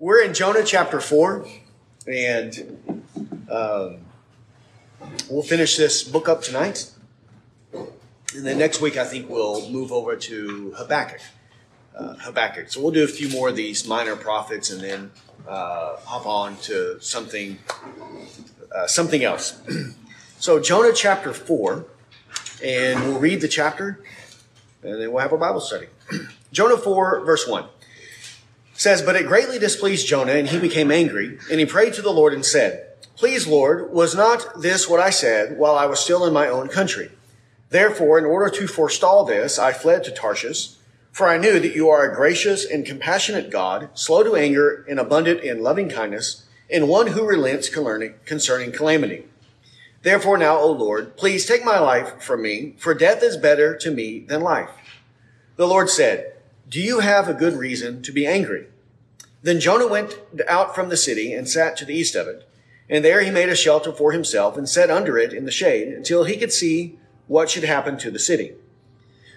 We're in Jonah chapter 4, and um, we'll finish this book up tonight. And then next week, I think we'll move over to Habakkuk. Uh, Habakkuk. So we'll do a few more of these minor prophets and then uh, hop on to something, uh, something else. so Jonah chapter 4, and we'll read the chapter, and then we'll have a Bible study. Jonah 4, verse 1 says, But it greatly displeased Jonah, and he became angry, and he prayed to the Lord and said, Please, Lord, was not this what I said while I was still in my own country? Therefore, in order to forestall this, I fled to Tarshish, for I knew that you are a gracious and compassionate God, slow to anger and abundant in loving kindness, and one who relents concerning calamity. Therefore now, O Lord, please take my life from me, for death is better to me than life. The Lord said, Do you have a good reason to be angry? Then Jonah went out from the city and sat to the east of it. And there he made a shelter for himself and sat under it in the shade until he could see what should happen to the city.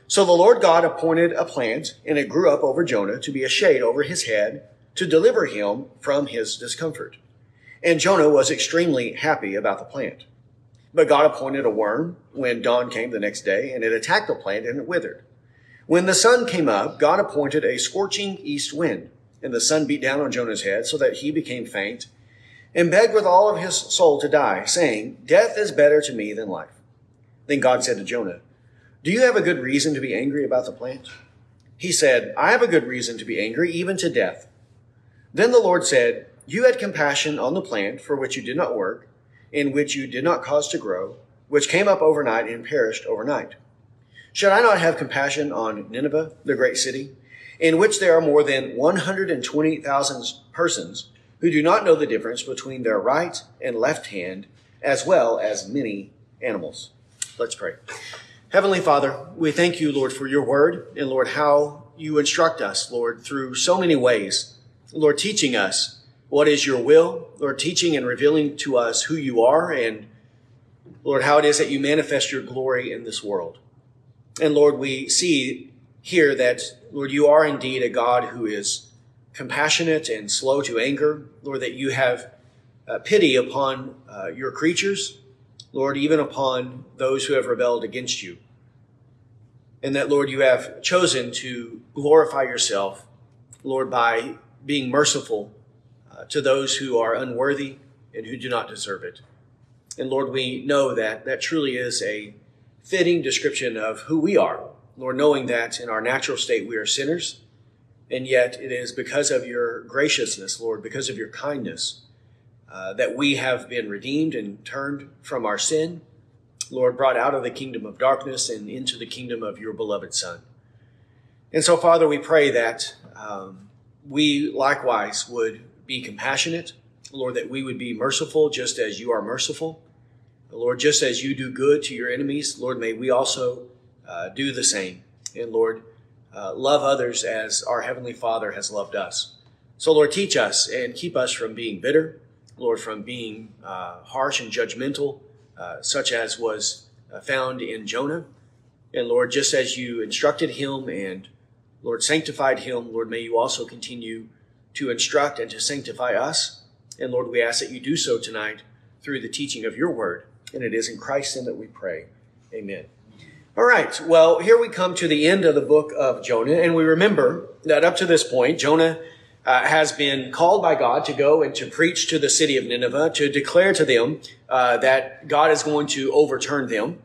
So the Lord God appointed a plant, and it grew up over Jonah to be a shade over his head to deliver him from his discomfort. And Jonah was extremely happy about the plant. But God appointed a worm when dawn came the next day, and it attacked the plant and it withered. When the sun came up, God appointed a scorching east wind, and the sun beat down on Jonah's head so that he became faint and begged with all of his soul to die, saying, Death is better to me than life. Then God said to Jonah, Do you have a good reason to be angry about the plant? He said, I have a good reason to be angry, even to death. Then the Lord said, You had compassion on the plant for which you did not work, in which you did not cause to grow, which came up overnight and perished overnight. Should I not have compassion on Nineveh, the great city, in which there are more than 120,000 persons who do not know the difference between their right and left hand, as well as many animals? Let's pray. Heavenly Father, we thank you, Lord, for your word, and Lord, how you instruct us, Lord, through so many ways. Lord, teaching us what is your will, Lord, teaching and revealing to us who you are, and Lord, how it is that you manifest your glory in this world. And Lord, we see here that, Lord, you are indeed a God who is compassionate and slow to anger. Lord, that you have uh, pity upon uh, your creatures, Lord, even upon those who have rebelled against you. And that, Lord, you have chosen to glorify yourself, Lord, by being merciful uh, to those who are unworthy and who do not deserve it. And Lord, we know that that truly is a fitting description of who we are. Lord, knowing that in our natural state we are sinners, and yet it is because of your graciousness, Lord, because of your kindness, uh, that we have been redeemed and turned from our sin, Lord, brought out of the kingdom of darkness and into the kingdom of your beloved Son. And so, Father, we pray that um, we likewise would be compassionate, Lord, that we would be merciful just as you are merciful. Lord, just as you do good to your enemies, Lord, may we also uh, do the same. And Lord, uh, love others as our Heavenly Father has loved us. So, Lord, teach us and keep us from being bitter, Lord, from being uh, harsh and judgmental, uh, such as was uh, found in Jonah. And Lord, just as you instructed him and Lord sanctified him, Lord, may you also continue to instruct and to sanctify us. And Lord, we ask that you do so tonight through the teaching of your word. And it is in Christ's name that we pray. Amen. All right. Well, here we come to the end of the book of Jonah, and we remember that up to this point, Jonah uh, has been called by God to go and to preach to the city of Nineveh, to declare to them uh, that God is going to overturn them.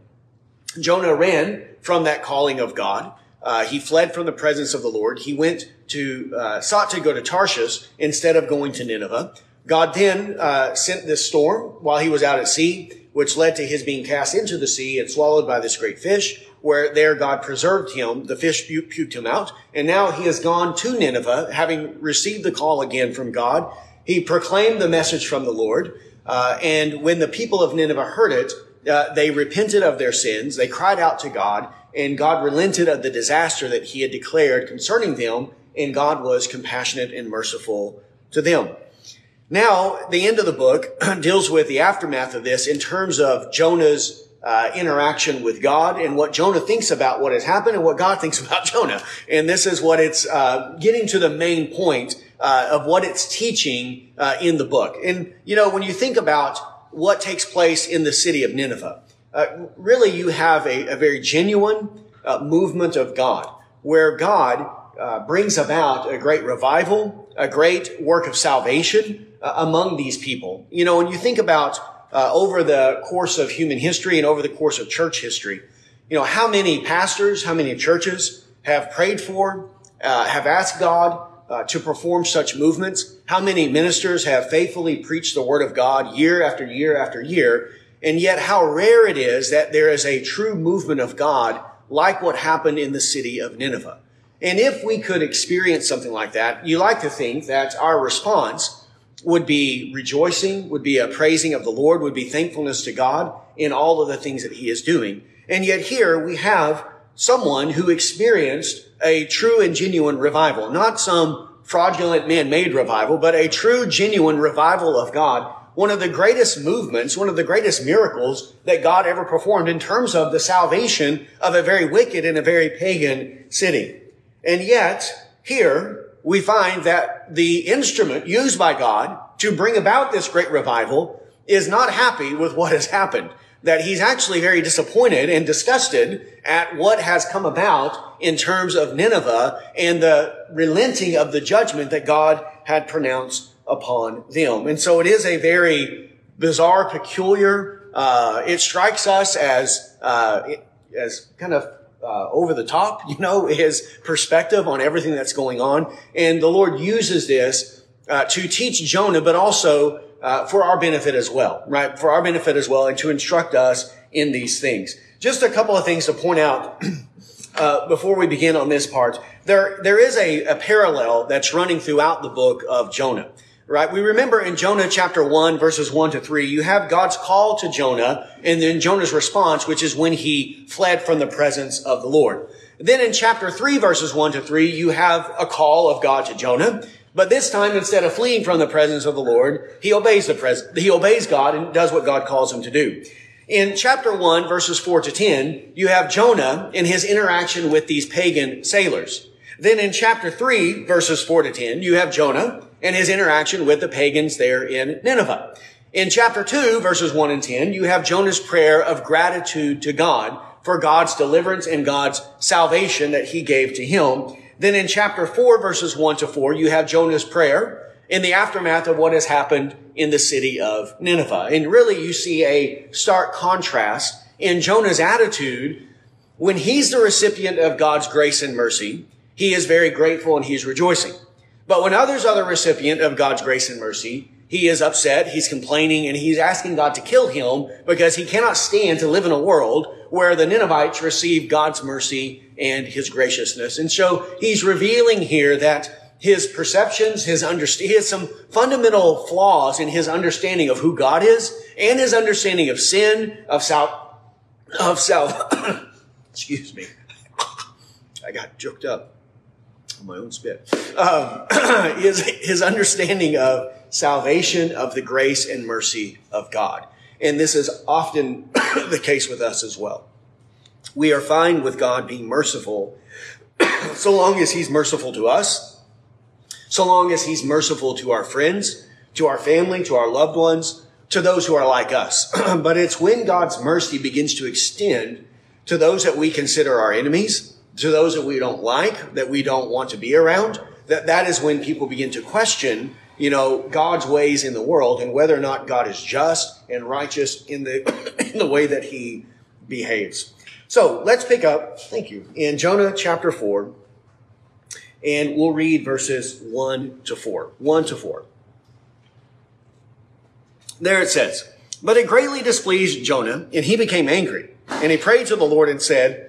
Jonah ran from that calling of God. Uh, he fled from the presence of the Lord. He went to, uh, sought to go to Tarshish instead of going to Nineveh. God then uh, sent this storm while he was out at sea which led to his being cast into the sea and swallowed by this great fish, where there God preserved him. The fish puked him out. And now he has gone to Nineveh, having received the call again from God. He proclaimed the message from the Lord. Uh, and when the people of Nineveh heard it, uh, they repented of their sins. They cried out to God, and God relented of the disaster that he had declared concerning them, and God was compassionate and merciful to them. Now, the end of the book deals with the aftermath of this in terms of Jonah's uh, interaction with God and what Jonah thinks about what has happened and what God thinks about Jonah. And this is what it's uh, getting to the main point uh, of what it's teaching uh, in the book. And you know, when you think about what takes place in the city of Nineveh, uh, really you have a, a very genuine uh, movement of God, where God uh, brings about a great revival, a great work of salvation uh, among these people. You know, when you think about over the course of human history and over the course of church history, you know, how many pastors, how many churches have prayed for, have asked God uh, to perform such movements? How many ministers have faithfully preached the word of God year after year after year? And yet how rare it is that there is a true movement of God like what happened in the city of Nineveh. And if we could experience something like that, you like to think that our response would be rejoicing, would be a praising of the Lord, would be thankfulness to God in all of the things that he is doing. And yet here we have someone who experienced a true and genuine revival, not some fraudulent man-made revival, but a true, genuine revival of God. One of the greatest movements, one of the greatest miracles that God ever performed in terms of the salvation of a very wicked and a very pagan city. And yet, here, we find that the instrument used by God to bring about this great revival is not happy with what has happened that he's actually very disappointed and disgusted at what has come about in terms of Nineveh and the relenting of the judgment that God had pronounced upon them. And so it is a very bizarre, peculiar, uh, it strikes us as, uh, as kind of uh, over the top, you know, his perspective on everything that's going on. And the Lord uses this uh, to teach Jonah, but also uh, for our benefit as well, right? For our benefit as well, and to instruct us in these things. Just a couple of things to point out uh, before we begin on this part. There, there is a, a parallel that's running throughout the book of Jonah right? We remember in Jonah chapter 1 verses 1 to 3, you have God's call to Jonah and then Jonah's response, which is when he fled from the presence of the Lord. Then in chapter 3 verses 1 to 3, you have a call of God to Jonah. But this time, instead of fleeing from the presence of the Lord, he obeys the pres- he obeys God and does what God calls him to do. In chapter 1, verses 4 to 10, you have Jonah in his interaction with these pagan sailors. Then in chapter 3, verses 4 to 10, you have Jonah and his interaction with the pagans there in Nineveh. In chapter 2, verses 1 and 10, you have Jonah's prayer of gratitude to God for God's deliverance and God's salvation that he gave to him. Then in chapter 4, verses 1 to 4, you have Jonah's prayer in the aftermath of what has happened in the city of Nineveh. And really, you see a stark contrast in Jonah's attitude when he's the recipient of God's grace and mercy. He is very grateful and he's rejoicing. But when others are the recipient of God's grace and mercy, he is upset, he's complaining, and he's asking God to kill him because he cannot stand to live in a world where the Ninevites receive God's mercy and his graciousness. And so he's revealing here that his perceptions, his understanding, he has some fundamental flaws in his understanding of who God is and his understanding of sin, of self, of self, excuse me. I got joked up my own spit. Um, his, his understanding of salvation, of the grace and mercy of God. And this is often the case with us as well. We are fine with God being merciful so long as He's merciful to us, so long as He's merciful to our friends, to our family, to our loved ones, to those who are like us. but it's when God's mercy begins to extend to those that we consider our enemies, to those that we don't like, that we don't want to be around, that that is when people begin to question you know, God's ways in the world and whether or not God is just and righteous in the, in the way that he behaves. So let's pick up, thank you, in Jonah chapter 4, and we'll read verses 1 to 4. 1 to 4. There it says, But it greatly displeased Jonah, and he became angry. And he prayed to the Lord and said,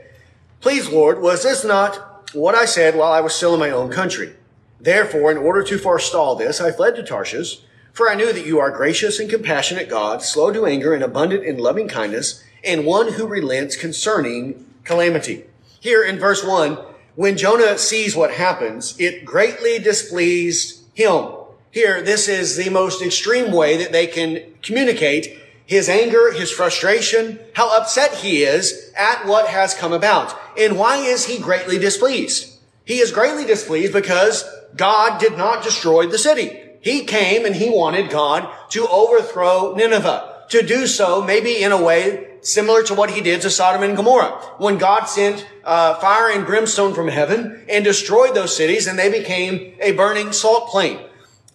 Please, Lord, was this not what I said while I was still in my own country? Therefore, in order to forestall this, I fled to Tarshish, for I knew that you are gracious and compassionate God, slow to anger and abundant in loving kindness, and one who relents concerning calamity. Here in verse 1, when Jonah sees what happens, it greatly displeased him. Here, this is the most extreme way that they can communicate his anger, his frustration, how upset he is at what has come about. And why is he greatly displeased? He is greatly displeased because God did not destroy the city. He came and he wanted God to overthrow Nineveh. To do so, maybe in a way similar to what he did to Sodom and Gomorrah. When God sent uh, fire and brimstone from heaven and destroyed those cities and they became a burning salt plain.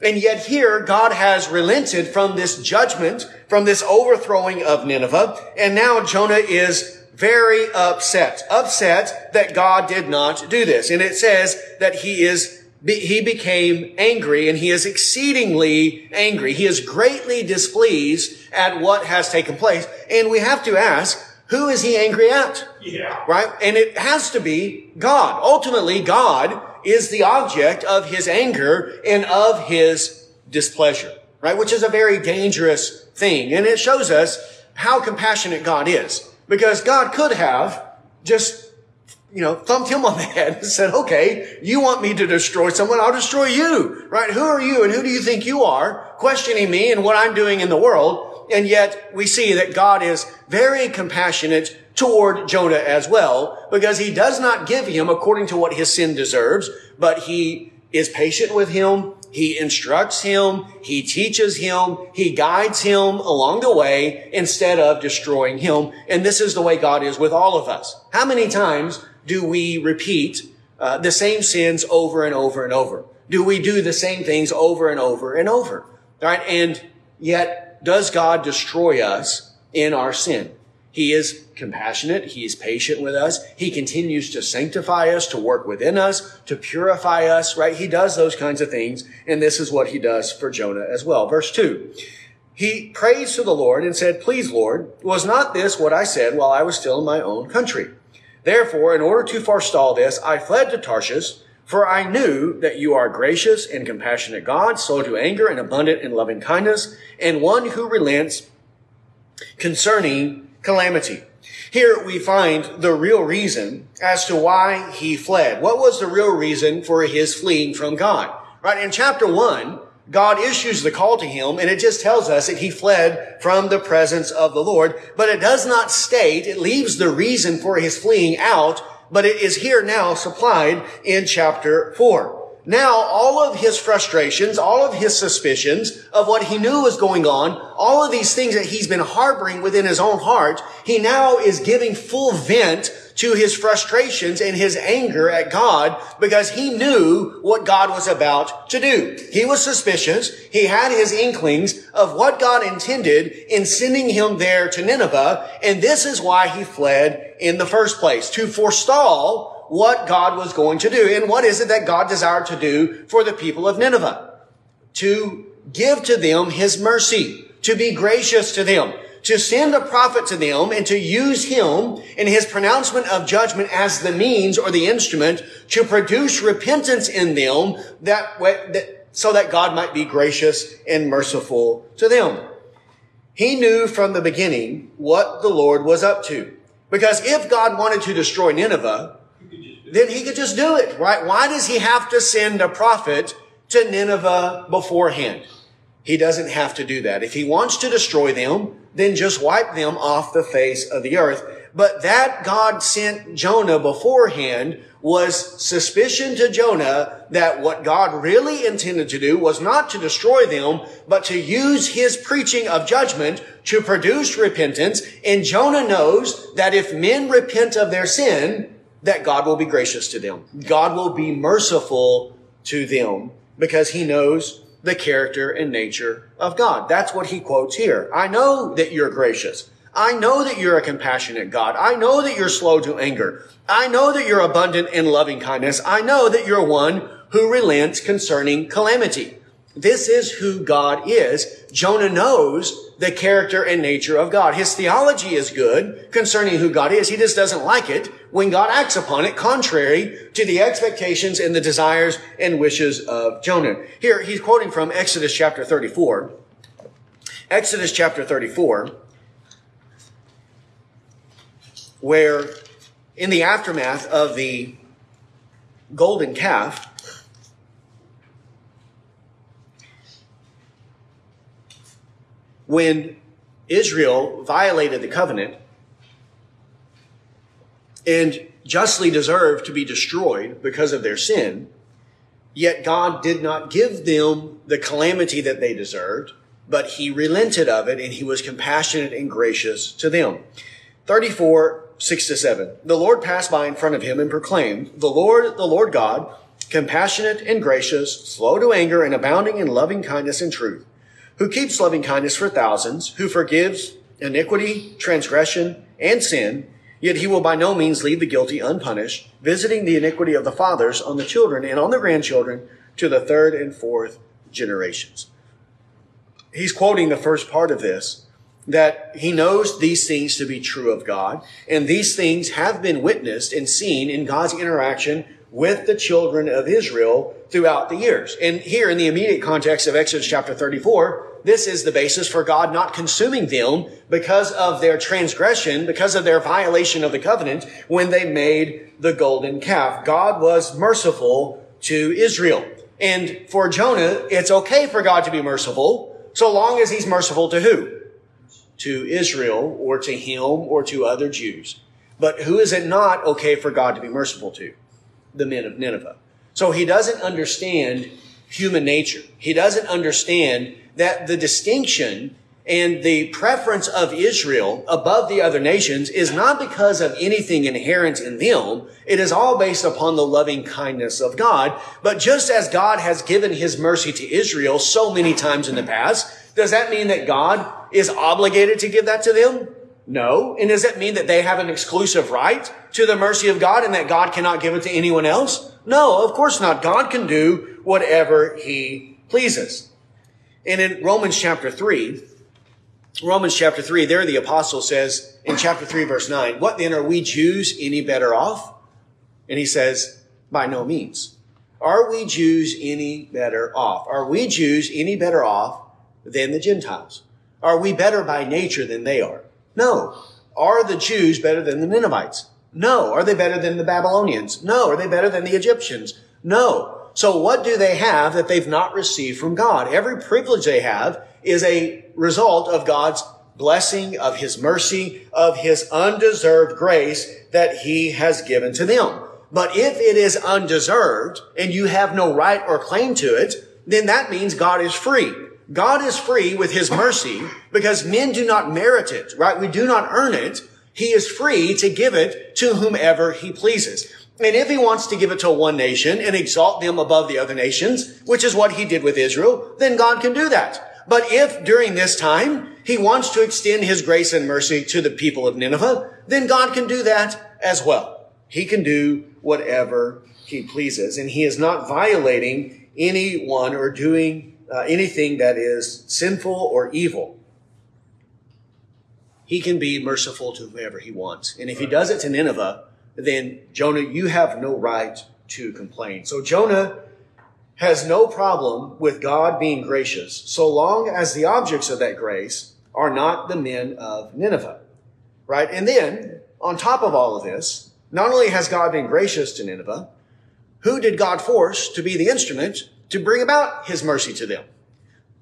And yet here, God has relented from this judgment, from this overthrowing of Nineveh. And now Jonah is very upset, upset that God did not do this. And it says that he is he became angry and he is exceedingly angry. He is greatly displeased at what has taken place. And we have to ask, who is he angry at? Yeah. Right? And it has to be God. Ultimately, God is the object of his anger and of his displeasure, right? Which is a very dangerous thing. And it shows us how compassionate God is. Because God could have just you know, thumped him on the head and said, okay, you want me to destroy someone, I'll destroy you, right? Who are you and who do you think you are? Questioning me and what I'm doing in the world. And yet we see that God is very compassionate toward Jonah as well, because he does not give him according to what his sin deserves, but he is patient with him. He instructs him. He teaches him. He guides him along the way instead of destroying him. And this is the way God is with all of us. How many times do we repeat uh, the same sins over and over and over? Do we do the same things over and over and over? Right? And yet, does God destroy us in our sin? He is compassionate. He is patient with us. He continues to sanctify us, to work within us, to purify us, right? He does those kinds of things. And this is what he does for Jonah as well. Verse two. He prays to the Lord and said, Please, Lord, was not this what I said while I was still in my own country? Therefore, in order to forestall this, I fled to Tarshish, for I knew that you are gracious and compassionate God, slow to anger and abundant in loving kindness, and one who relents concerning calamity. Here we find the real reason as to why he fled. What was the real reason for his fleeing from God? Right? In chapter one, God issues the call to him and it just tells us that he fled from the presence of the Lord, but it does not state, it leaves the reason for his fleeing out, but it is here now supplied in chapter four. Now, all of his frustrations, all of his suspicions of what he knew was going on, all of these things that he's been harboring within his own heart, he now is giving full vent to his frustrations and his anger at God because he knew what God was about to do. He was suspicious. He had his inklings of what God intended in sending him there to Nineveh. And this is why he fled in the first place, to forestall what God was going to do. And what is it that God desired to do for the people of Nineveh? To give to them his mercy, to be gracious to them, to send a prophet to them and to use him in his pronouncement of judgment as the means or the instrument to produce repentance in them that, that so that God might be gracious and merciful to them. He knew from the beginning what the Lord was up to. Because if God wanted to destroy Nineveh, then he could just do it, right? Why does he have to send a prophet to Nineveh beforehand? He doesn't have to do that. If he wants to destroy them, then just wipe them off the face of the earth. But that God sent Jonah beforehand was suspicion to Jonah that what God really intended to do was not to destroy them, but to use his preaching of judgment to produce repentance. And Jonah knows that if men repent of their sin, that God will be gracious to them. God will be merciful to them because he knows the character and nature of God. That's what he quotes here. I know that you're gracious. I know that you're a compassionate God. I know that you're slow to anger. I know that you're abundant in loving kindness. I know that you're one who relents concerning calamity. This is who God is. Jonah knows the character and nature of God. His theology is good concerning who God is. He just doesn't like it when God acts upon it contrary to the expectations and the desires and wishes of Jonah. Here, he's quoting from Exodus chapter 34. Exodus chapter 34, where in the aftermath of the golden calf, when Israel violated the covenant and justly deserved to be destroyed because of their sin, Yet God did not give them the calamity that they deserved, but he relented of it and he was compassionate and gracious to them. 34, 6 to 7. The Lord passed by in front of him and proclaimed, The Lord, the Lord God, compassionate and gracious, slow to anger and abounding in loving kindness and truth, who keeps loving kindness for thousands, who forgives iniquity, transgression, and sin, yet he will by no means leave the guilty unpunished, visiting the iniquity of the fathers on the children and on the grandchildren to the third and fourth generations. He's quoting the first part of this that he knows these things to be true of God, and these things have been witnessed and seen in God's interaction with the children of Israel throughout the years. And here in the immediate context of Exodus chapter 34, this is the basis for God not consuming them because of their transgression, because of their violation of the covenant when they made the golden calf. God was merciful to Israel. And for Jonah, it's okay for God to be merciful so long as he's merciful to who? To Israel or to him or to other Jews. But who is it not okay for God to be merciful to? The men of Nineveh. So he doesn't understand human nature. He doesn't understand that the distinction and the preference of Israel above the other nations is not because of anything inherent in them. It is all based upon the loving kindness of God. But just as God has given his mercy to Israel so many times in the past, does that mean that God is obligated to give that to them? No. And does that mean that they have an exclusive right to the mercy of God and that God cannot give it to anyone else? No, of course not. God can do whatever he pleases. And in Romans chapter 3, Romans chapter 3, there the apostle says in chapter 3 verse 9, what then are we Jews any better off? And he says, by no means. Are we Jews any better off? Are we Jews any better off than the Gentiles? Are we better by nature than they are? No. Are the Jews better than the Ninevites? No. Are they better than the Babylonians? No. Are they better than the Egyptians? No. So what do they have that they've not received from God? Every privilege they have is a result of God's blessing, of His mercy, of His undeserved grace that He has given to them. But if it is undeserved and you have no right or claim to it, then that means God is free. God is free with his mercy because men do not merit it, right? We do not earn it. He is free to give it to whomever he pleases. And if he wants to give it to one nation and exalt them above the other nations, which is what he did with Israel, then God can do that. But if during this time he wants to extend his grace and mercy to the people of Nineveh, then God can do that as well. He can do whatever he pleases. And he is not violating anyone or doing uh, anything that is sinful or evil, he can be merciful to whoever he wants. And if he does it to Nineveh, then Jonah, you have no right to complain. So Jonah has no problem with God being gracious so long as the objects of that grace are not the men of Nineveh. Right? And then, on top of all of this, not only has God been gracious to Nineveh, who did God force to be the instrument to bring about his mercy to them?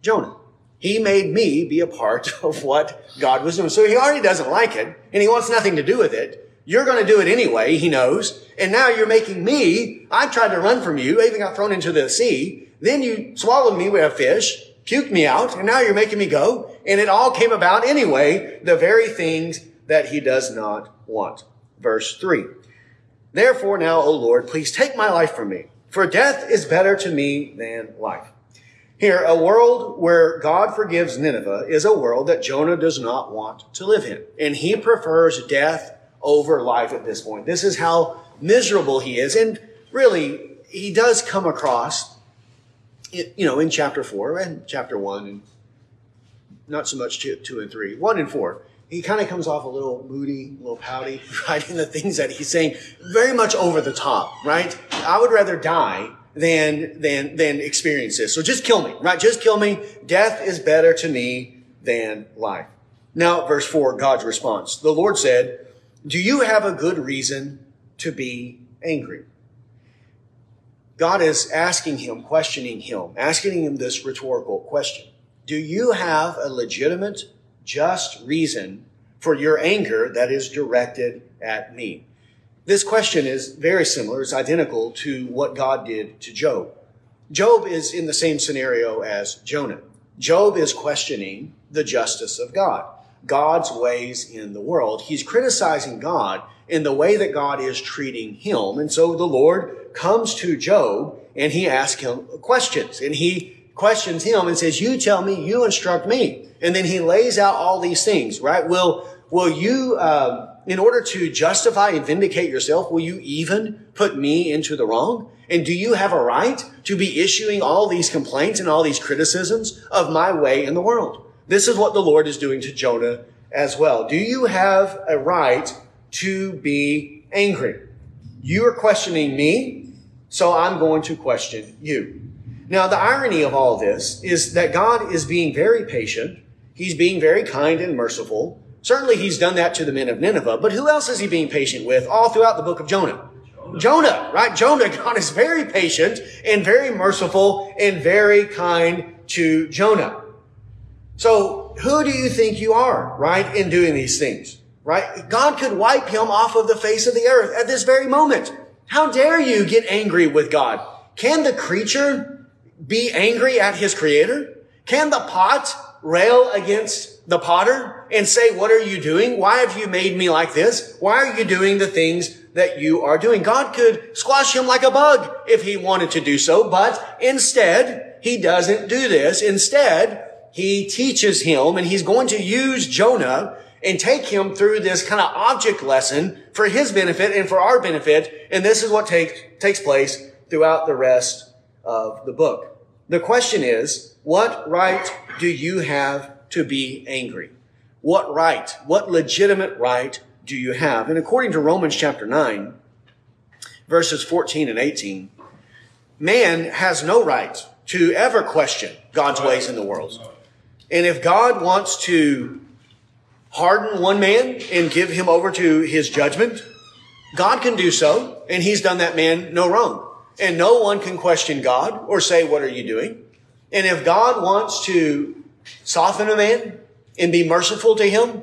Jonah. He made me be a part of what God was doing. So he already doesn't like it and he wants nothing to do with it. You're going to do it anyway, he knows. And now you're making me, I tried to run from you, I even got thrown into the sea. Then you swallowed me with a fish, puked me out, and now you're making me go. And it all came about anyway, the very things that he does not want. Verse three. Therefore now, O Lord, please take my life from me, for death is better to me than life. Here, a world where God forgives Nineveh is a world that Jonah does not want to live in. And he prefers death over life at this point. This is how miserable he is. And really, he does come across, you know, in chapter four and chapter one, and not so much two, two and three, one and four. He kind of comes off a little moody, a little pouty? In the things that he's saying, very much over the top, right? I would rather die than, than, than experience this. So just kill me, right? Just kill me. Death is better to me than life. Now, verse four, God's response. The Lord said, do you have a good reason to be angry? God is asking him, questioning him, asking him this rhetorical question. Do you have a legitimate, just reason for your anger that is directed at me? This question is very similar. It's identical to what God did to Job. Job is in the same scenario as Jonah. Job is questioning the justice of God, God's ways in the world. He's criticizing God in the way that God is treating him. And so the Lord comes to Job and he asks him questions and he questions him and says, you tell me, you instruct me. And then he lays out all these things, right? Will, will you, uh, in order to justify and vindicate yourself, will you even put me into the wrong? And do you have a right to be issuing all these complaints and all these criticisms of my way in the world? This is what the Lord is doing to Jonah as well. Do you have a right to be angry? You are questioning me, so I'm going to question you. Now, the irony of all this is that God is being very patient. He's being very kind and merciful. Certainly, he's done that to the men of Nineveh, but who else is he being patient with all throughout the book of Jonah? Jonah, right? Jonah, God is very patient and very merciful and very kind to Jonah. So, who do you think you are, right, in doing these things, right? God could wipe him off of the face of the earth at this very moment. How dare you get angry with God? Can the creature be angry at his creator? Can the pot rail against the potter and say, what are you doing? Why have you made me like this? Why are you doing the things that you are doing? God could squash him like a bug if he wanted to do so, but instead, he doesn't do this. Instead, he teaches him and he's going to use Jonah and take him through this kind of object lesson for his benefit and for our benefit. And this is what take, takes place throughout the rest of the book. The question is, what right do you have to be angry? What right, what legitimate right do you have? And according to Romans chapter 9, verses 14 and 18, man has no right to ever question God's ways in the world. And if God wants to harden one man and give him over to his judgment, God can do so, and he's done that man no wrong. And no one can question God or say, what are you doing? And if God wants to soften a man and be merciful to him,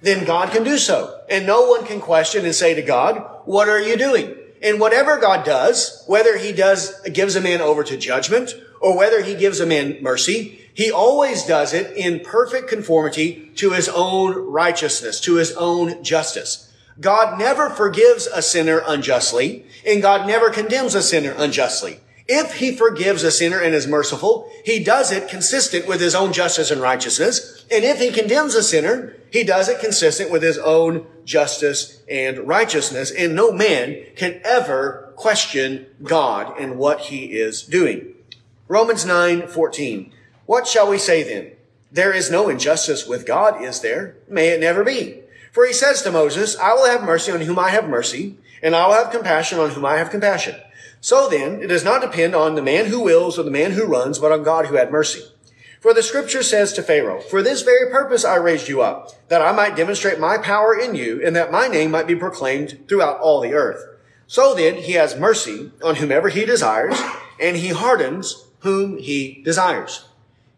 then God can do so. And no one can question and say to God, what are you doing? And whatever God does, whether he does, gives a man over to judgment or whether he gives a man mercy, he always does it in perfect conformity to his own righteousness, to his own justice. God never forgives a sinner unjustly, and God never condemns a sinner unjustly. If he forgives a sinner and is merciful, he does it consistent with his own justice and righteousness. And if he condemns a sinner, he does it consistent with his own justice and righteousness. And no man can ever question God and what he is doing. Romans 9, 14. What shall we say then? There is no injustice with God, is there? May it never be. For he says to Moses, I will have mercy on whom I have mercy, and I will have compassion on whom I have compassion. So then, it does not depend on the man who wills or the man who runs, but on God who had mercy. For the scripture says to Pharaoh, For this very purpose I raised you up, that I might demonstrate my power in you, and that my name might be proclaimed throughout all the earth. So then, he has mercy on whomever he desires, and he hardens whom he desires.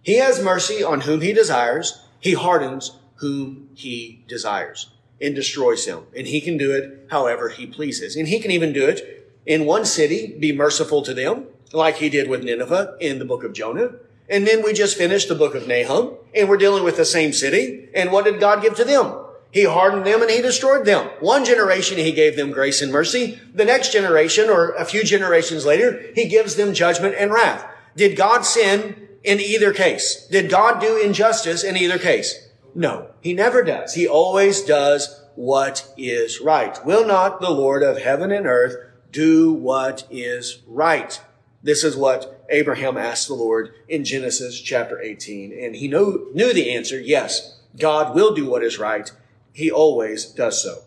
He has mercy on whom he desires, he hardens whom he desires and destroys him. And he can do it however he pleases. And he can even do it in one city, be merciful to them, like he did with Nineveh in the book of Jonah. And then we just finished the book of Nahum, and we're dealing with the same city. And what did God give to them? He hardened them and he destroyed them. One generation, he gave them grace and mercy. The next generation, or a few generations later, he gives them judgment and wrath. Did God sin in either case? Did God do injustice in either case? No, he never does. He always does what is right. Will not the Lord of heaven and earth do what is right? This is what Abraham asked the Lord in Genesis chapter 18. And he knew, knew the answer. Yes, God will do what is right. He always does so.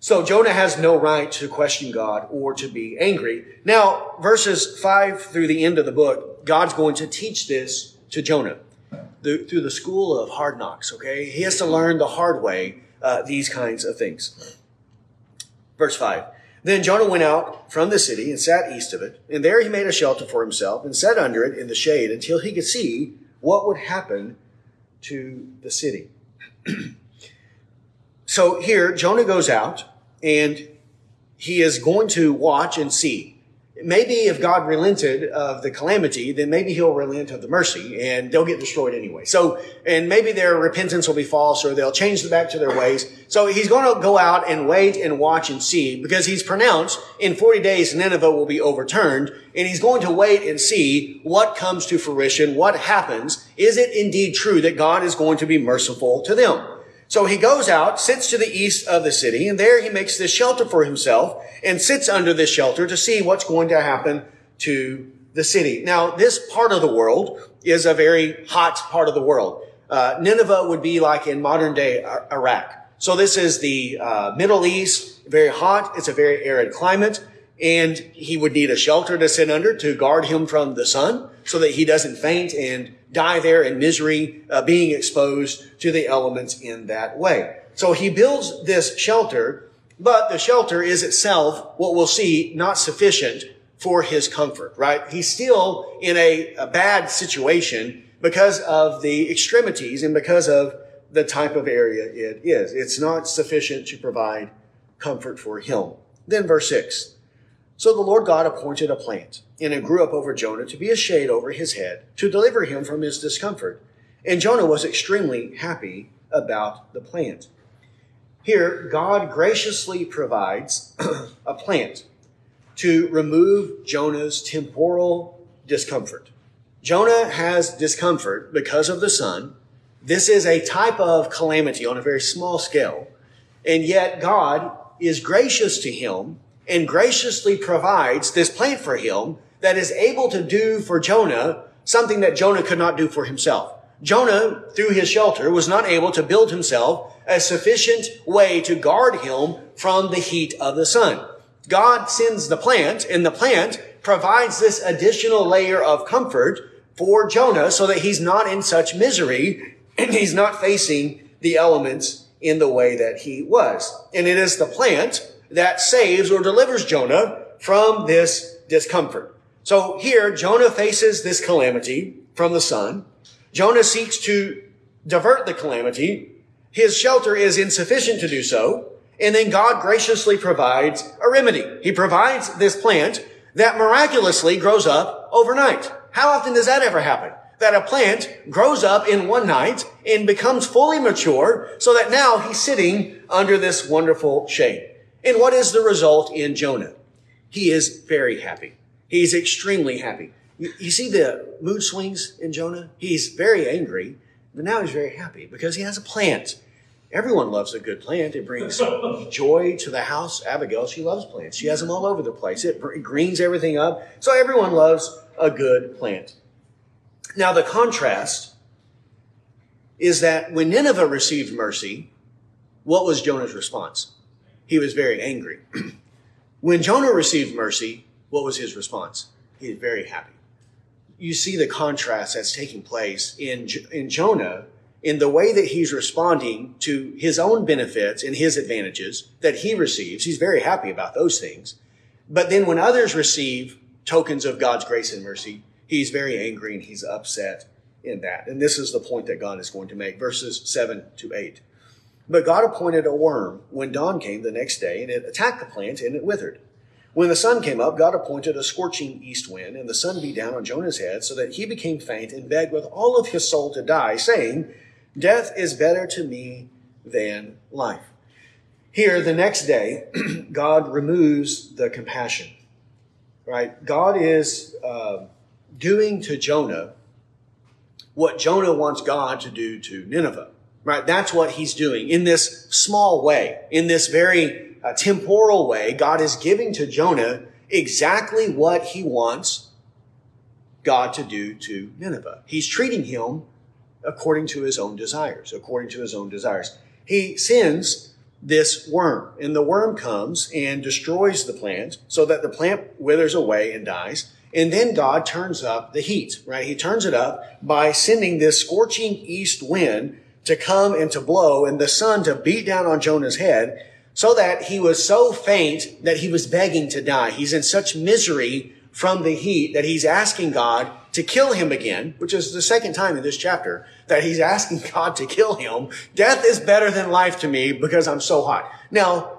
So Jonah has no right to question God or to be angry. Now, verses five through the end of the book, God's going to teach this to Jonah the, through the school of hard knocks, okay? He has to learn the hard way uh, these kinds of things. Verse 5. Then Jonah went out from the city and sat east of it, and there he made a shelter for himself and sat under it in the shade until he could see what would happen to the city. so here, Jonah goes out and he is going to watch and see maybe if God relented of the calamity, then maybe he'll relent of the mercy and they'll get destroyed anyway. So, and maybe their repentance will be false or they'll change back to their ways. So he's going to go out and wait and watch and see because he's pronounced in 40 days Nineveh will be overturned and he's going to wait and see what comes to fruition, what happens. Is it indeed true that God is going to be merciful to them? So he goes out, sits to the east of the city, and there he makes this shelter for himself and sits under this shelter to see what's going to happen to the city. Now, this part of the world is a very hot part of the world. Uh, Nineveh would be like in modern day Iraq. So this is the uh, Middle East, very hot. It's a very arid climate. And he would need a shelter to sit under to guard him from the sun so that he doesn't faint and die there in misery, uh, being exposed to the elements in that way. So he builds this shelter, but the shelter is itself, what we'll see, not sufficient for his comfort, right? He's still in a, a bad situation because of the extremities and because of the type of area it is. It's not sufficient to provide comfort for him. Then verse six. So the Lord God appointed a plant, and it grew up over Jonah to be a shade over his head, to deliver him from his discomfort. And Jonah was extremely happy about the plant. Here, God graciously provides a plant to remove Jonah's temporal discomfort. Jonah has discomfort because of the sun. This is a type of calamity on a very small scale. And yet God is gracious to him and graciously provides this plant for him that is able to do for Jonah something that Jonah could not do for himself. Jonah, through his shelter, was not able to build himself a sufficient way to guard him from the heat of the sun. God sends the plant, and the plant provides this additional layer of comfort for Jonah so that he's not in such misery and he's not facing the elements in the way that he was. And it is the plant that saves or delivers Jonah from this discomfort. So here, Jonah faces this calamity from the sun. Jonah seeks to divert the calamity. His shelter is insufficient to do so. And then God graciously provides a remedy. He provides this plant that miraculously grows up overnight. How often does that ever happen? That a plant grows up in one night and becomes fully mature so that now he's sitting under this wonderful shade. And what is the result in Jonah? He is very happy. He's extremely happy. You, you, see the mood swings in Jonah? He's very angry, but now he's very happy because he has a plant. Everyone loves a good plant. It brings joy to the house. Abigail, she loves plants. She has them all over the place. It greens everything up. So everyone loves a good plant. Now, the contrast is that when Nineveh received mercy, what was Jonah's response? He was very angry. when Jonah received mercy, what was his response? He was very happy. You see the contrast that's taking place in, in Jonah in the way that he's responding to his own benefits and his advantages that he receives. He's very happy about those things. But then when others receive tokens of God's grace and mercy, he's very angry and he's upset in that. And this is the point that God is going to make. Verses 7 to 8. But God appointed a worm when dawn came the next day, and it attacked the plant and it withered. When the sun came up, God appointed a scorching east wind, and the sun beat down on Jonah's head, so that he became faint and begged with all of his soul to die, saying, Death is better to me than life. Here, the next day, God removes the compassion. Right? God is uh, doing to Jonah what Jonah wants God to do to Nineveh. Right? That's what he's doing in this small way, in this very uh, temporal way. God is giving to Jonah exactly what he wants God to do to Nineveh. He's treating him according to his own desires, according to his own desires. He sends this worm, and the worm comes and destroys the plant so that the plant withers away and dies. And then God turns up the heat, right? He turns it up by sending this scorching east wind to come and to blow and the sun to beat down on Jonah's head so that he was so faint that he was begging to die. He's in such misery from the heat that he's asking God to kill him again, which is the second time in this chapter that he's asking God to kill him. Death is better than life to me because I'm so hot. Now,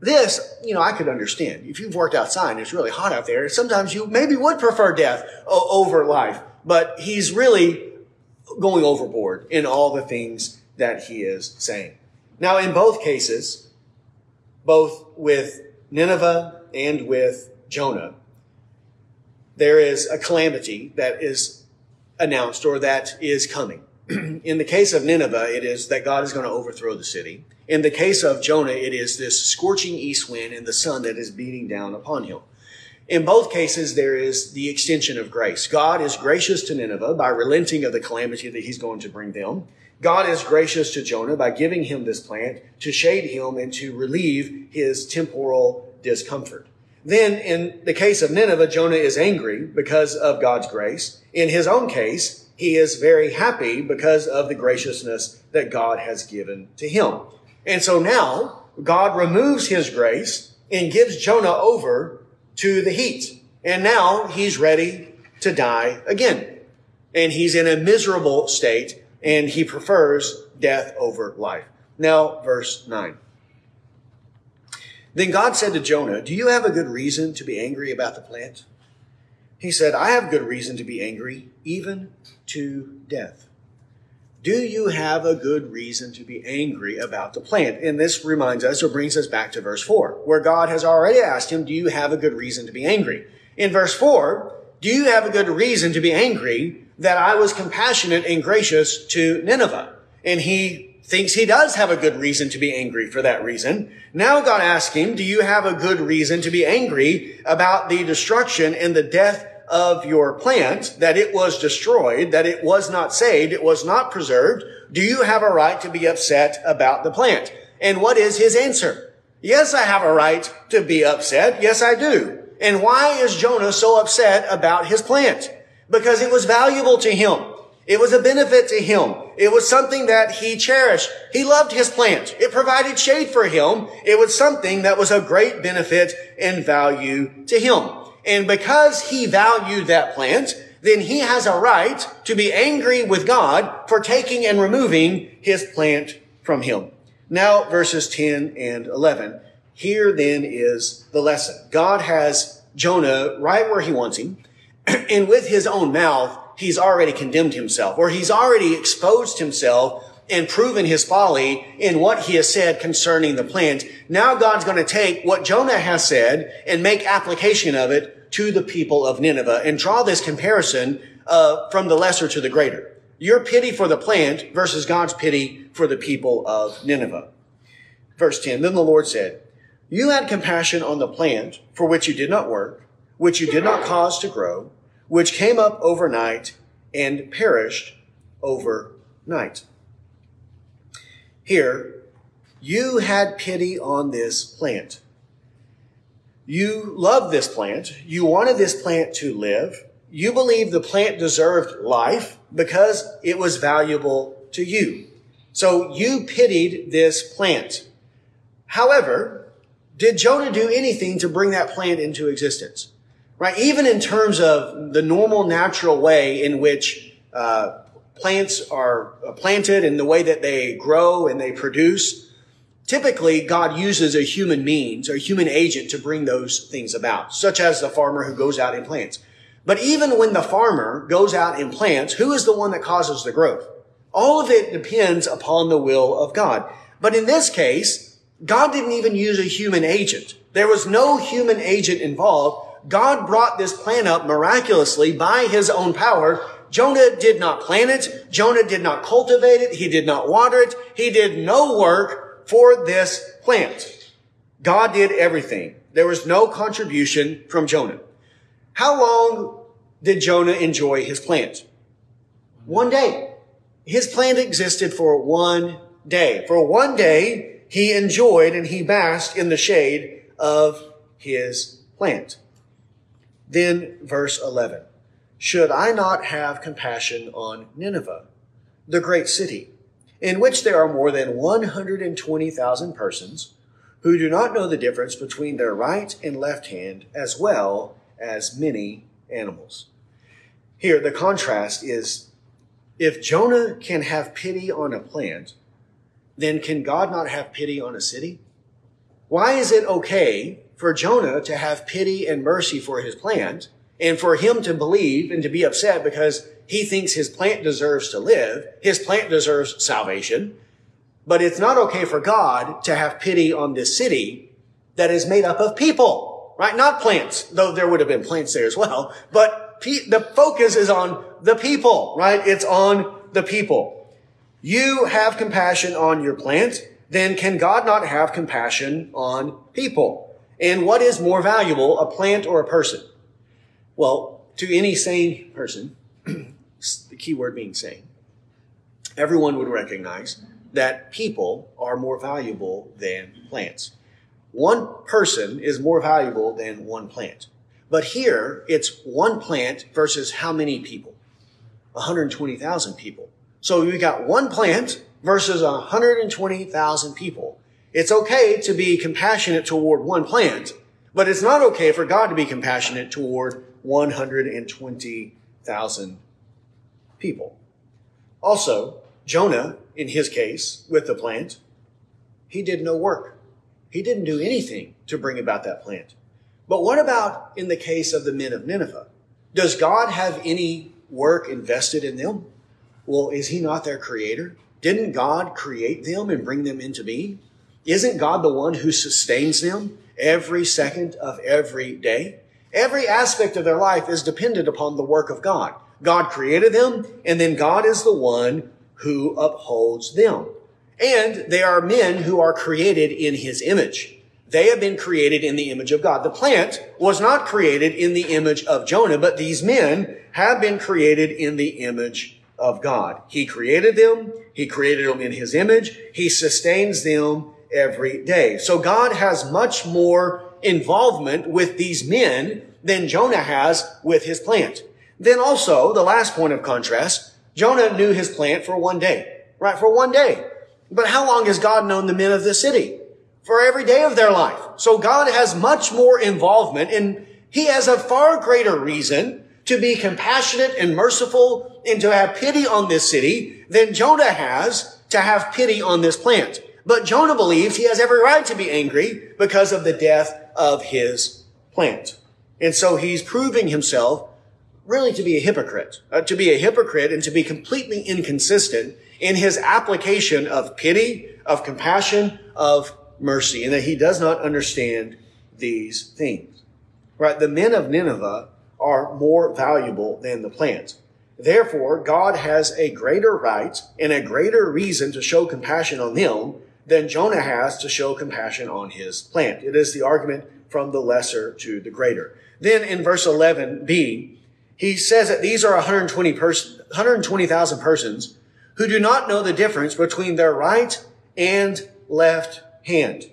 This, you know, I could understand. If you've worked outside and it's really hot out there, sometimes you maybe would prefer death over life. But he's really going overboard in all the things that he is saying. Now, in both cases, both with Nineveh and with Jonah, there is a calamity that is announced or that is coming. in the case of Nineveh, it is that God is going to overthrow the city. In the case of Jonah, it is this scorching east wind and the sun that is beating down upon him. In both cases, there is the extension of grace. God is gracious to Nineveh by relenting of the calamity that he's going to bring them. God is gracious to Jonah by giving him this plant to shade him and to relieve his temporal discomfort. Then in the case of Nineveh, Jonah is angry because of God's grace. In his own case, he is very happy because of the graciousness that God has given to him. And so now God removes his grace and gives Jonah over to the heat. And now he's ready to die again. And he's in a miserable state and he prefers death over life. Now, verse 9. Then God said to Jonah, Do you have a good reason to be angry about the plant? He said, I have good reason to be angry, even to death. Do you have a good reason to be angry about the plant? And this reminds us or brings us back to verse 4, where God has already asked him, Do you have a good reason to be angry? In verse 4, do you have a good reason to be angry that I was compassionate and gracious to Nineveh? And he thinks he does have a good reason to be angry for that reason. Now God asks him, do you have a good reason to be angry about the destruction and the death of your plant, that it was destroyed, that it was not saved, it was not preserved? Do you have a right to be upset about the plant? And what is his answer? Yes, I have a right to be upset. Yes, I do. And why is Jonah so upset about his plant? Because it was valuable to him. It was a benefit to him. It was something that he cherished. He loved his plant. It provided shade for him. It was something that was a great benefit and value to him. And because he valued that plant, then he has a right to be angry with God for taking and removing his plant from him. Now, verses 10 and 11. Here then is the lesson. God has Jonah right where he wants him. And with his own mouth, he's already condemned himself or he's already exposed himself and proven his folly in what he has said concerning the plant. Now God's going to take what Jonah has said and make application of it to the people of Nineveh and draw this comparison uh, from the lesser to the greater. Your pity for the plant versus God's pity for the people of Nineveh. Verse 10, Then the Lord said, You had compassion on the plant for which you did not work, which you did not cause to grow, which came up overnight and perished overnight. Here, you had pity on this plant. You loved this plant. You wanted this plant to live. You believed the plant deserved life because it was valuable to you. So you pitied this plant. However, did Jonah do anything to bring that plant into existence? right? Even in terms of the normal, natural way in which uh, plants are uh, planted and the way that they grow and they produce, typically God uses a human means or human agent to bring those things about, such as the farmer who goes out and plants. But even when the farmer goes out and plants, who is the one that causes the growth? All of it depends upon the will of God. But in this case, God didn't even use a human agent. There was no human agent involved God brought this plan up miraculously by his own power. Jonah did not plant it. Jonah did not cultivate it. He did not water it. He did no work for this plant. God did everything. There was no contribution from Jonah. How long did Jonah enjoy his plant? One day. His plant existed for one day. For one day, he enjoyed and he basked in the shade of his plant. Then verse 11. Should I not have compassion on Nineveh, the great city, in which there are more than 120,000 persons who do not know the difference between their right and left hand, as well as many animals? Here, the contrast is if Jonah can have pity on a plant, then can God not have pity on a city? Why is it okay for Jonah to have pity and mercy for his plant and for him to believe and to be upset because he thinks his plant deserves to live, his plant deserves salvation, but it's not okay for God to have pity on this city that is made up of people, right? Not plants, though there would have been plants there as well, but pe- the focus is on the people, right? It's on the people. You have compassion on your plant, then can God not have compassion on people? And what is more valuable, a plant or a person? Well, to any sane person, the key word being sane, everyone would recognize that people are more valuable than plants. One person is more valuable than one plant. But here, it's one plant versus how many people? 120,000 people. So you got one plant versus 120,000 people. It's okay to be compassionate toward one plant, but it's not okay for God to be compassionate toward 120,000 people. Also, Jonah, in his case, with the plant, he did no work. He didn't do anything to bring about that plant. But what about in the case of the men of Nineveh? Does God have any work invested in them? Well, is he not their creator? Didn't God create them and bring them into being? Isn't God the one who sustains them every second of every day? Every aspect of their life is dependent upon the work of God. God created them, and then God is the one who upholds them. And they are men who are created in his image. They have been created in the image of God. The plant was not created in the image of Jonah, but these men have been created in the image of God. He created them. He created them in his image. He sustains them every day. So God has much more involvement with these men than Jonah has with his plant. Then also, the last point of contrast, Jonah knew his plant for one day, right? For one day. But how long has God known the men of the city? For every day of their life. So God has much more involvement and he has a far greater reason to be compassionate and merciful and to have pity on this city than Jonah has to have pity on this plant. But Jonah believes he has every right to be angry because of the death of his plant. And so he's proving himself really to be a hypocrite, uh, to be a hypocrite and to be completely inconsistent in his application of pity, of compassion, of mercy, and that he does not understand these things. Right? The men of Nineveh are more valuable than the plant. Therefore, God has a greater right and a greater reason to show compassion on them than Jonah has to show compassion on his plant. It is the argument from the lesser to the greater. Then in verse 11b, he says that these are 120 pers- 120,000 persons who do not know the difference between their right and left hand.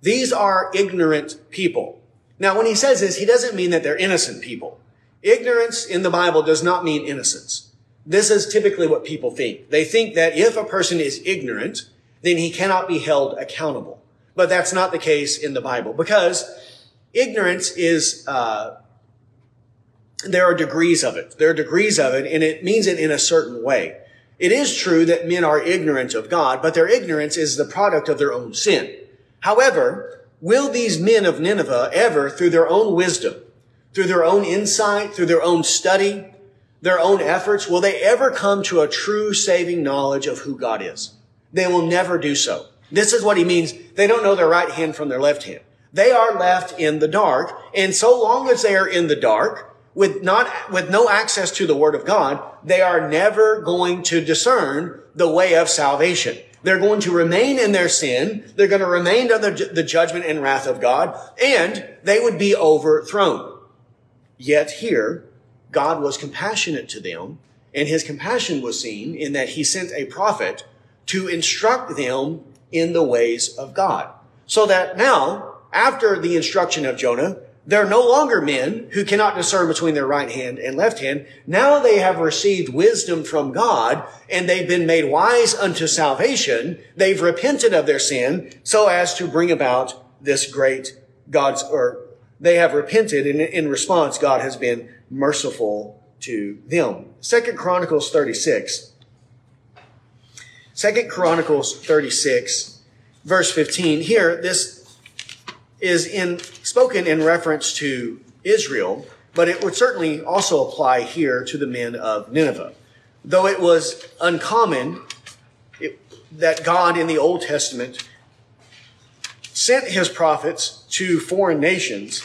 These are ignorant people. Now, when he says this, he doesn't mean that they're innocent people. Ignorance in the Bible does not mean innocence. This is typically what people think. They think that if a person is ignorant, then he cannot be held accountable. But that's not the case in the Bible because ignorance is, uh, there are degrees of it. There are degrees of it and it means it in a certain way. It is true that men are ignorant of God, but their ignorance is the product of their own sin. However, will these men of Nineveh ever, through their own wisdom, through their own insight, through their own study, their own efforts, will they ever come to a true saving knowledge of who God is? They will never do so. This is what he means. They don't know their right hand from their left hand. They are left in the dark. And so long as they are in the dark, with not, with no access to the word of God, they are never going to discern the way of salvation. They're going to remain in their sin. They're going to remain under the judgment and wrath of God, and they would be overthrown. Yet here, God was compassionate to them, and his compassion was seen in that he sent a prophet to instruct them in the ways of God. So that now, after the instruction of Jonah, they're no longer men who cannot discern between their right hand and left hand. Now they have received wisdom from God and they've been made wise unto salvation. They've repented of their sin so as to bring about this great God's, or they have repented and in response, God has been merciful to them. Second Chronicles 36 Second Chronicles 36, verse 15. Here, this is in, spoken in reference to Israel, but it would certainly also apply here to the men of Nineveh. Though it was uncommon it, that God in the Old Testament sent his prophets to foreign nations,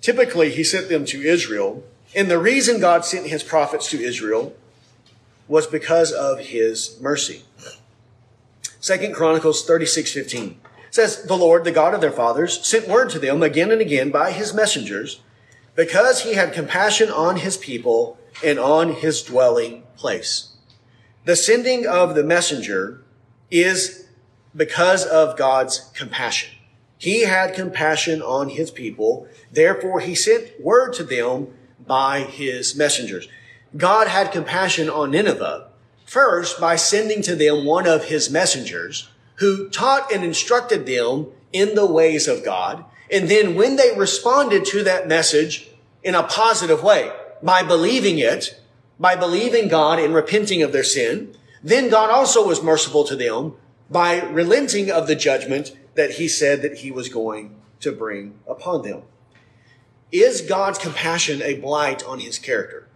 typically he sent them to Israel. And the reason God sent his prophets to Israel was because of his mercy. Second Chronicles 36, 15 says, The Lord, the God of their fathers, sent word to them again and again by his messengers, because he had compassion on his people and on his dwelling place. The sending of the messenger is because of God's compassion. He had compassion on his people. Therefore, he sent word to them by his messengers. God had compassion on Nineveh first by sending to them one of his messengers who taught and instructed them in the ways of God. And then when they responded to that message in a positive way, by believing it, by believing God and repenting of their sin, then God also was merciful to them by relenting of the judgment that he said that he was going to bring upon them. Is God's compassion a blight on his character?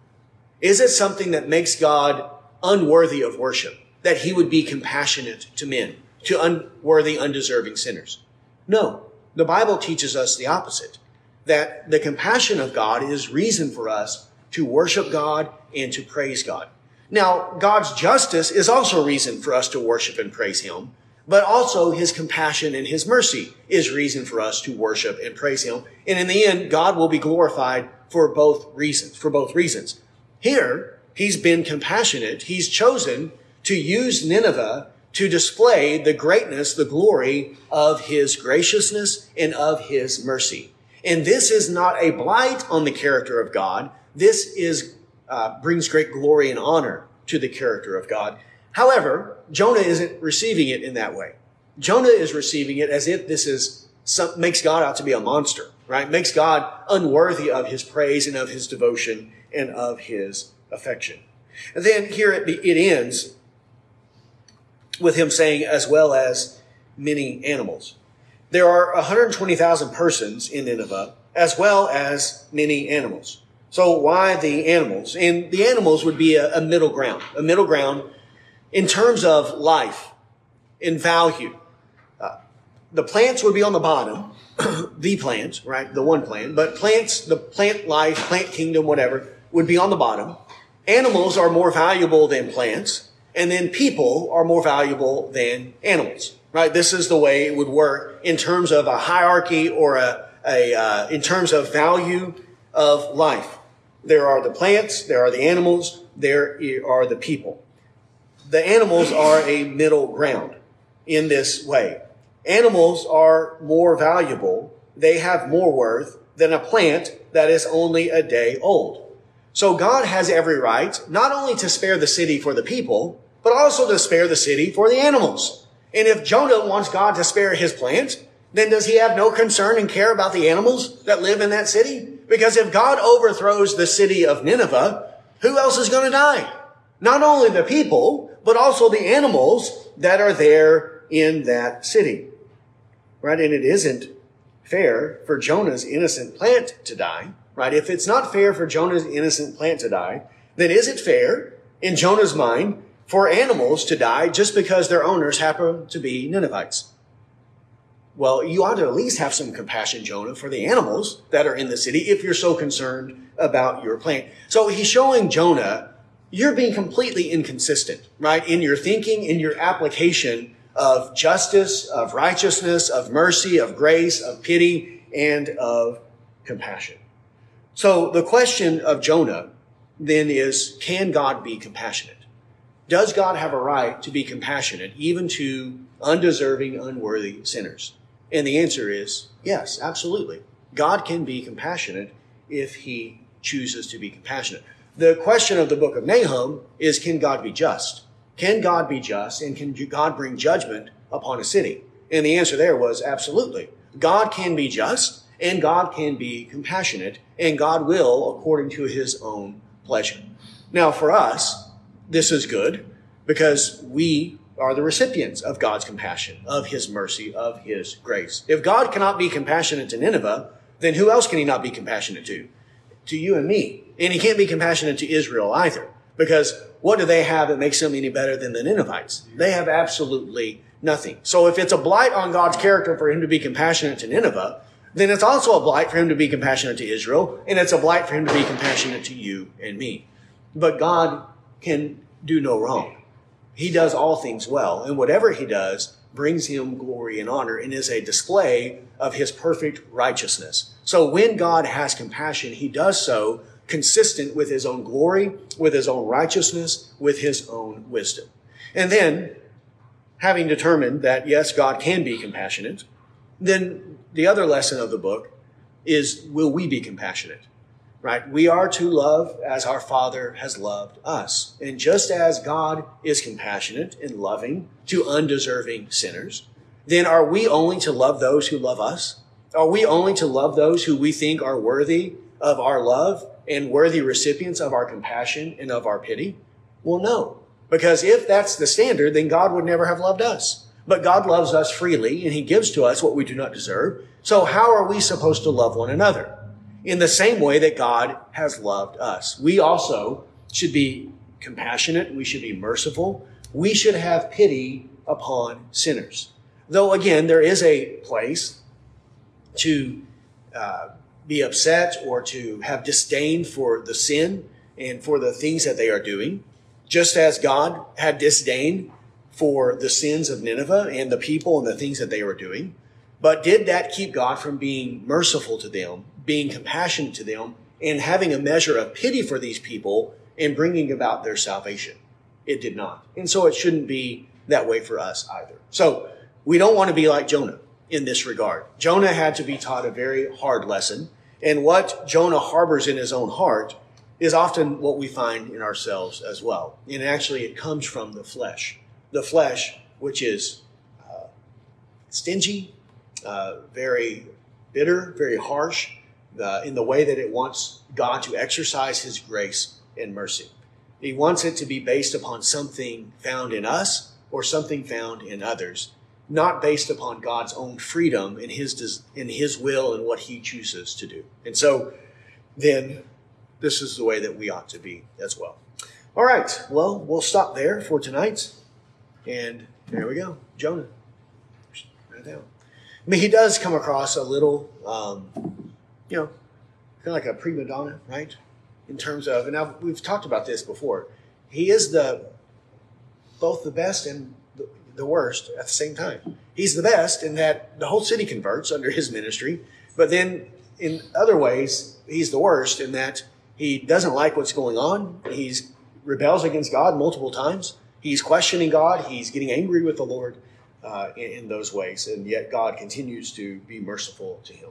Is it something that makes God unworthy of worship? That he would be compassionate to men, to unworthy, undeserving sinners? No. The Bible teaches us the opposite. That the compassion of God is reason for us to worship God and to praise God. Now, God's justice is also reason for us to worship and praise Him, but also His compassion and His mercy is reason for us to worship and praise Him. And in the end, God will be glorified for both reasons, for both reasons. Here, He's been compassionate. He's chosen to use Nineveh to display the greatness, the glory of His graciousness and of His mercy. And this is not a blight on the character of God. This is uh, brings great glory and honor to the character of God. However, Jonah isn't receiving it in that way. Jonah is receiving it as if this is some, makes God out to be a monster, right? Makes God unworthy of his praise and of his devotion and of his affection. And then here it, it ends with him saying, as well as many animals. There are 120,000 persons in Nineveh, as well as many animals. So why the animals? And the animals would be a, a middle ground, a middle ground in terms of life, in value. Uh, the plants would be on the bottom, the plants, right? The one plant, but plants, the plant life, plant kingdom, whatever, would be on the bottom. Animals are more valuable than plants, and then people are more valuable than animals, right? This is the way it would work in terms of a hierarchy or a, a uh, in terms of value of life. There are the plants, there are the animals, there are the people. The animals are a middle ground in this way. Animals are more valuable, they have more worth than a plant that is only a day old. So God has every right not only to spare the city for the people, but also to spare the city for the animals. And if Jonah wants God to spare his plant, then does he have no concern and care about the animals that live in that city? Because if God overthrows the city of Nineveh, who else is going to die? Not only the people, but also the animals that are there in that city. Right? And it isn't fair for Jonah's innocent plant to die. Right? If it's not fair for Jonah's innocent plant to die, then is it fair in Jonah's mind for animals to die just because their owners happen to be Ninevites? Well, you ought to at least have some compassion, Jonah, for the animals that are in the city if you're so concerned about your plant. So he's showing Jonah, you're being completely inconsistent, right? In your thinking, in your application of justice, of righteousness, of mercy, of grace, of pity, and of compassion. So the question of Jonah then is, can God be compassionate? Does God have a right to be compassionate even to undeserving, unworthy sinners? And the answer is yes, absolutely. God can be compassionate if he chooses to be compassionate. The question of the book of Nahum is can God be just? Can God be just and can God bring judgment upon a city? And the answer there was absolutely. God can be just and God can be compassionate and God will according to his own pleasure. Now for us, this is good because we are the recipients of God's compassion, of his mercy, of his grace. If God cannot be compassionate to Nineveh, then who else can he not be compassionate to? To you and me. And he can't be compassionate to Israel either. Because what do they have that makes them any better than the Ninevites? They have absolutely nothing. So if it's a blight on God's character for him to be compassionate to Nineveh, then it's also a blight for him to be compassionate to Israel, and it's a blight for him to be compassionate to you and me. But God can do no wrong. He does all things well, and whatever he does brings him glory and honor and is a display of his perfect righteousness. So when God has compassion, he does so consistent with his own glory, with his own righteousness, with his own wisdom. And then, having determined that yes, God can be compassionate, then the other lesson of the book is will we be compassionate? Right? We are to love as our Father has loved us. And just as God is compassionate and loving to undeserving sinners, then are we only to love those who love us? Are we only to love those who we think are worthy of our love and worthy recipients of our compassion and of our pity? Well, no. Because if that's the standard, then God would never have loved us. But God loves us freely and he gives to us what we do not deserve. So how are we supposed to love one another? in the same way that God has loved us. We also should be compassionate. We should be merciful. We should have pity upon sinners. Though again, there is a place to uh, be upset or to have disdain for the sin and for the things that they are doing, just as God had disdain for the sins of Nineveh and the people and the things that they were doing. But did that keep God from being merciful to them being compassionate to them and having a measure of pity for these people and bringing about their salvation. It did not. And so it shouldn't be that way for us either. So we don't want to be like Jonah in this regard. Jonah had to be taught a very hard lesson. And what Jonah harbors in his own heart is often what we find in ourselves as well. And actually, it comes from the flesh. The flesh, which is uh, stingy, uh, very bitter, very harsh, uh, in the way that it wants God to exercise His grace and mercy. He wants it to be based upon something found in us or something found in others, not based upon God's own freedom in His in His will and what He chooses to do. And so, then, this is the way that we ought to be as well. All right. Well, we'll stop there for tonight, and there we go, Jonah. Right down. I mean, he does come across a little. Um, you know, kind of like a prima donna, right? In terms of, and now we've talked about this before. He is the both the best and the, the worst at the same time. He's the best in that the whole city converts under his ministry, but then in other ways, he's the worst in that he doesn't like what's going on. He's rebels against God multiple times. He's questioning God. He's getting angry with the Lord uh, in, in those ways, and yet God continues to be merciful to him.